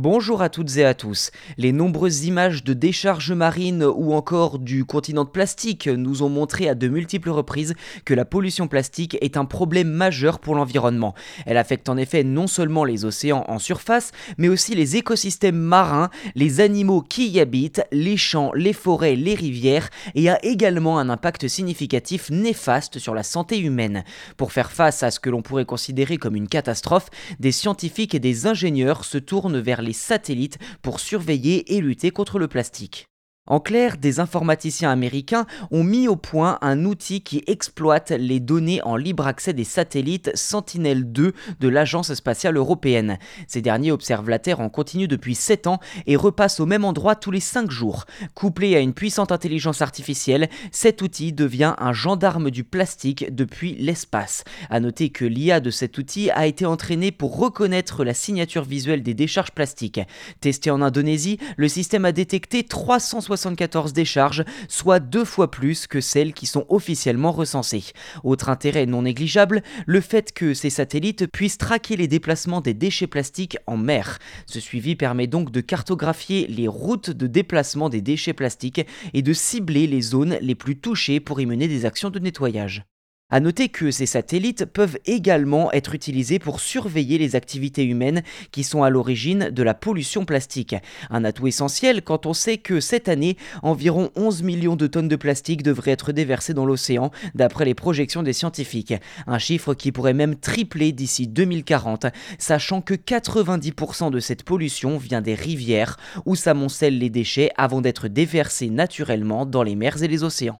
Bonjour à toutes et à tous. Les nombreuses images de décharges marines ou encore du continent de plastique nous ont montré à de multiples reprises que la pollution plastique est un problème majeur pour l'environnement. Elle affecte en effet non seulement les océans en surface, mais aussi les écosystèmes marins, les animaux qui y habitent, les champs, les forêts, les rivières, et a également un impact significatif néfaste sur la santé humaine. Pour faire face à ce que l'on pourrait considérer comme une catastrophe, des scientifiques et des ingénieurs se tournent vers les satellites pour surveiller et lutter contre le plastique. En clair, des informaticiens américains ont mis au point un outil qui exploite les données en libre accès des satellites Sentinel-2 de l'Agence spatiale européenne. Ces derniers observent la Terre en continu depuis 7 ans et repassent au même endroit tous les 5 jours. Couplé à une puissante intelligence artificielle, cet outil devient un gendarme du plastique depuis l'espace. A noter que l'IA de cet outil a été entraînée pour reconnaître la signature visuelle des décharges plastiques. Testé en Indonésie, le système a détecté 360 74 décharges, soit deux fois plus que celles qui sont officiellement recensées. Autre intérêt non négligeable, le fait que ces satellites puissent traquer les déplacements des déchets plastiques en mer. Ce suivi permet donc de cartographier les routes de déplacement des déchets plastiques et de cibler les zones les plus touchées pour y mener des actions de nettoyage. A noter que ces satellites peuvent également être utilisés pour surveiller les activités humaines qui sont à l'origine de la pollution plastique. Un atout essentiel quand on sait que cette année, environ 11 millions de tonnes de plastique devraient être déversées dans l'océan, d'après les projections des scientifiques. Un chiffre qui pourrait même tripler d'ici 2040, sachant que 90% de cette pollution vient des rivières où s'amoncellent les déchets avant d'être déversés naturellement dans les mers et les océans.